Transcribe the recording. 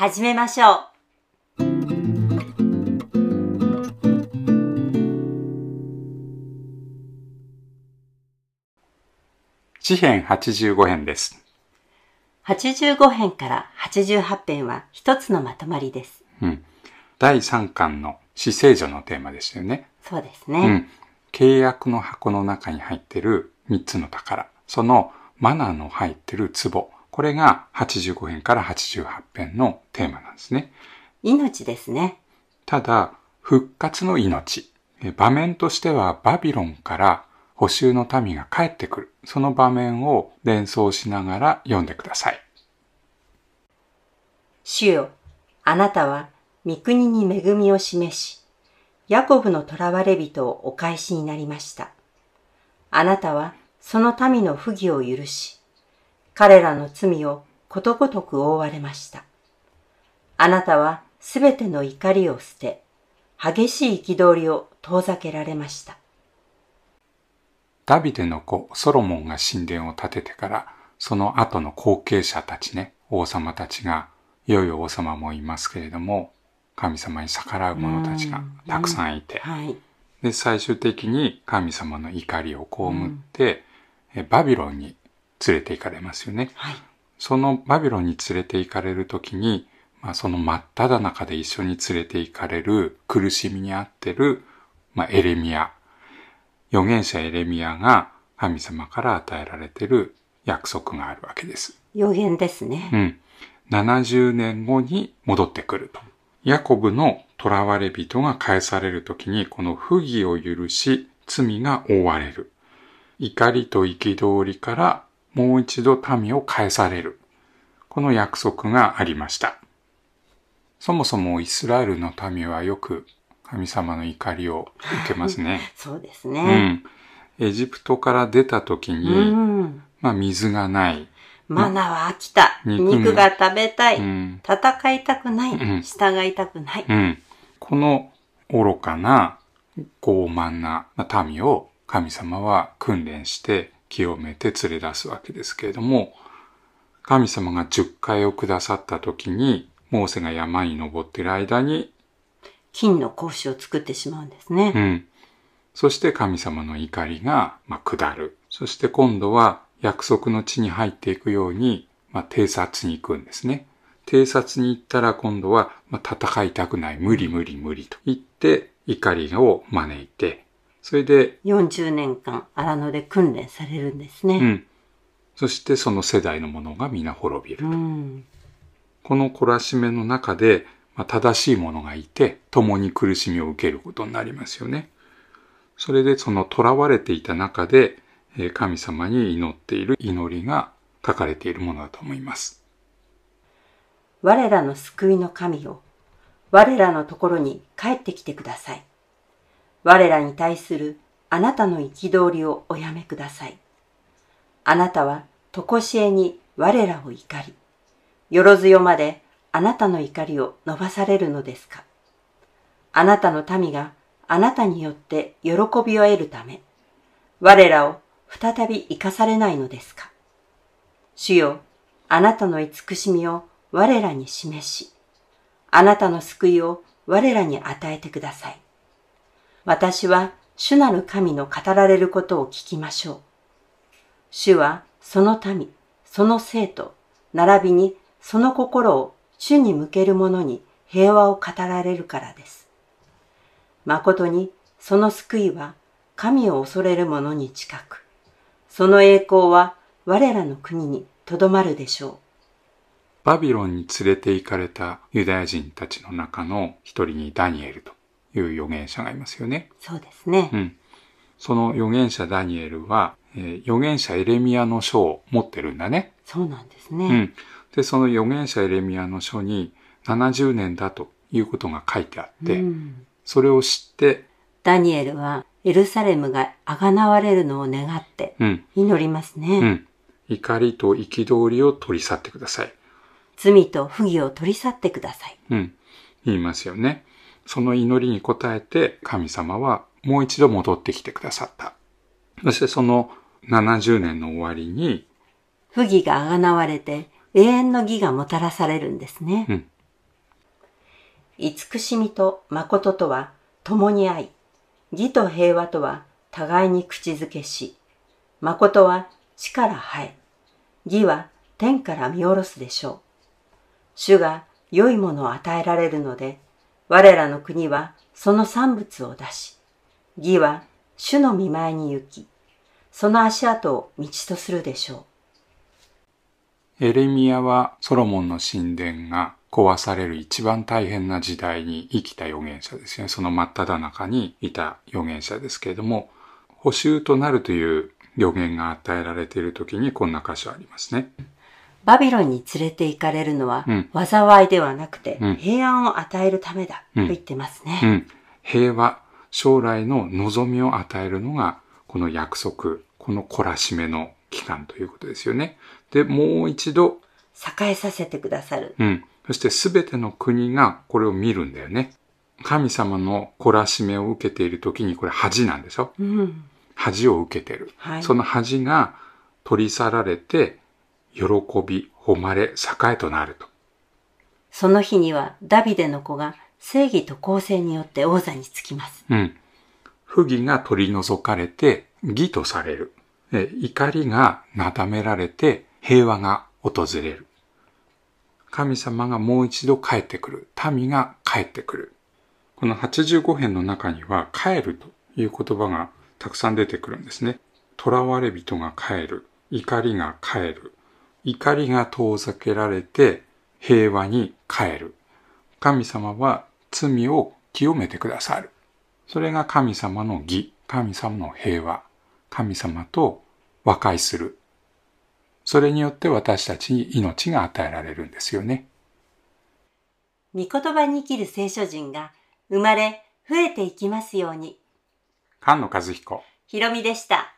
始めましょう。詩編85編です、85編から88編は一つのまとまりです。うん、第3巻の死聖女のテーマでしたよねそうですね。うん。契約の箱の中に入ってる3つの宝。そのマナーの入ってる壺。これが85編から88編のテーマなんですね。命ですね。ただ、復活の命。え場面としてはバビロンから補修の民が帰ってくる。その場面を連想しながら読んでください。主よ、あなたは御国に恵みを示し、ヤコブの囚われ人をお返しになりました。あなたはその民の不義を許し、彼らの罪をことごとく覆われました。あなたはすべての怒りを捨て、激しい憤りを遠ざけられました。ダビデの子ソロモンが神殿を建ててから、その後の後継者たちね、王様たちが、良い王様もいますけれども、神様に逆らう者たちがたくさんいて、はい。で、最終的に神様の怒りを被って、えバビロンに連れて行かれますよね。はい。そのバビロンに連れて行かれるときに、まあ、その真っ只中で一緒に連れて行かれる苦しみにあってる、まあ、エレミア。預言者エレミアが神様から与えられてる約束があるわけです。予言ですね。うん。70年後に戻ってくると。ヤコブの囚われ人が返されるときに、この不義を許し、罪が覆われる。怒りと憤りからもう一度民を返される。この約束がありました。そもそもイスラエルの民はよく神様の怒りを受けますね。そうですうね。ん。エジプトから出たときうに、ん。まあ水がない。マナは飽きた。肉が食べたい。うん。戦いたくない。うん従いたくない。うん。この愚かな、傲慢な民を神様は訓練して清めて連れ出すわけですけれども、神様が十回をくださった時に、モーセが山に登っている間に、金の格子を作ってしまうんですうね。ん。そして神様の怒りが、まあ、下る。そして今度は約束の地に入っていくように、まあ、偵察に行くんですね。偵察に行ったら今度は、まあ、戦いたくない。無理無理無理と言って怒りを招いて、それで、40年間荒野で訓練されるんですね。うん。そしてその世代のものが皆滅びる。うん。この懲らしめの中で、まあ、正しい者がいて、共に苦しみを受けることになりますよね。それでその囚われていた中で、えー神様に祈っている祈りが書かれているものだと思います。我らの救いの神よ。我らのところに帰ってきてください。我らに対するあなたの憤りをおやめください。あなたはとこしえに我らを怒り、よろずよまであなたの怒りを伸ばされるのですか？あなたの民があなたによって喜びを得るため、我らを再び生かされないのですか？主よ、あなたの慈しみを我らに示し、あなたの救いを我らに与えてください。私は主なる神の語られることを聞きましょう。主はその民、その生徒、並びにその心を主に向ける者に平和を語られるからです。誠にその救いは神を恐れる者に近く、その栄光は我らの国にとどまるでしょう。バビロンに連れて行かれたユダヤ人たちの中の一人にダニエルという預言者がいますよね。そうですね。うん。その預言者ダニエルは、えー預言者エレミアの書を持ってるんだね。そうなんですね。うん。で、その預言者エレミアの書に70年だということが書いてあって、うんそれを知って、ダニエルはエルサレムがあがなわれるのを願ってうん、祈りますね。うん。怒りと憤りを取り去ってください。罪と不義を取り去ってください。うん。言いますよね。その祈りに応えて神様はもう一度戻ってきてくださった。そしてその70年の終わりに、不義があがなわれて永遠の義がもたらされるんですね。うん慈しみと誠とは共に愛、義と平和とは互いに口づけし、誠は地から生え、義は天から見下ろすでしょう。主が良いものを与えられるので、我らの国はその産物を出し、義は主の見舞いに行き、その足跡を道とするでしょう。エレミアはソロモンの神殿が壊される一番大変な時代に生きた預言者ですよね。その真っ只中にいた預言者ですけれども、補修となるという予言が与えられている時にこんな箇所ありますね。バビロンに連れて行かれるのはうん、災いではなくてうん、平安を与えるためだ、うんと言ってますね。うん。平和、将来の望みを与えるのが、この約束、この懲らしめの期間ということですよね。で、もう一度、栄えさせてくださる。うん。そしてすべての国がこれを見るんだよね。神様の懲らしめを受けている時にこれ恥なんでしょ？うん。恥を受けてる。はい。その恥が取り去られて、喜び、誉れ、栄えとなると。その日にはダビデの子が正義と公正によって王座につきます。うん。不義が取り除かれて義とされる。え怒りがなだめられて平和が訪れる。神様がもう一度帰ってくる。民が帰ってくる。この85編の中には帰るという言葉がたくさん出てくるんですね。囚われ人が帰る。怒りが帰る。怒りが遠ざけられて平和に帰る。神様は罪を清めてくださる。それが神様の義、神様の平和、神様と和解する。それによって私たちに命が与えられるんですよね。御言葉に生きる聖書人が生まれ増えていきますように。菅野和彦。ひろみでした。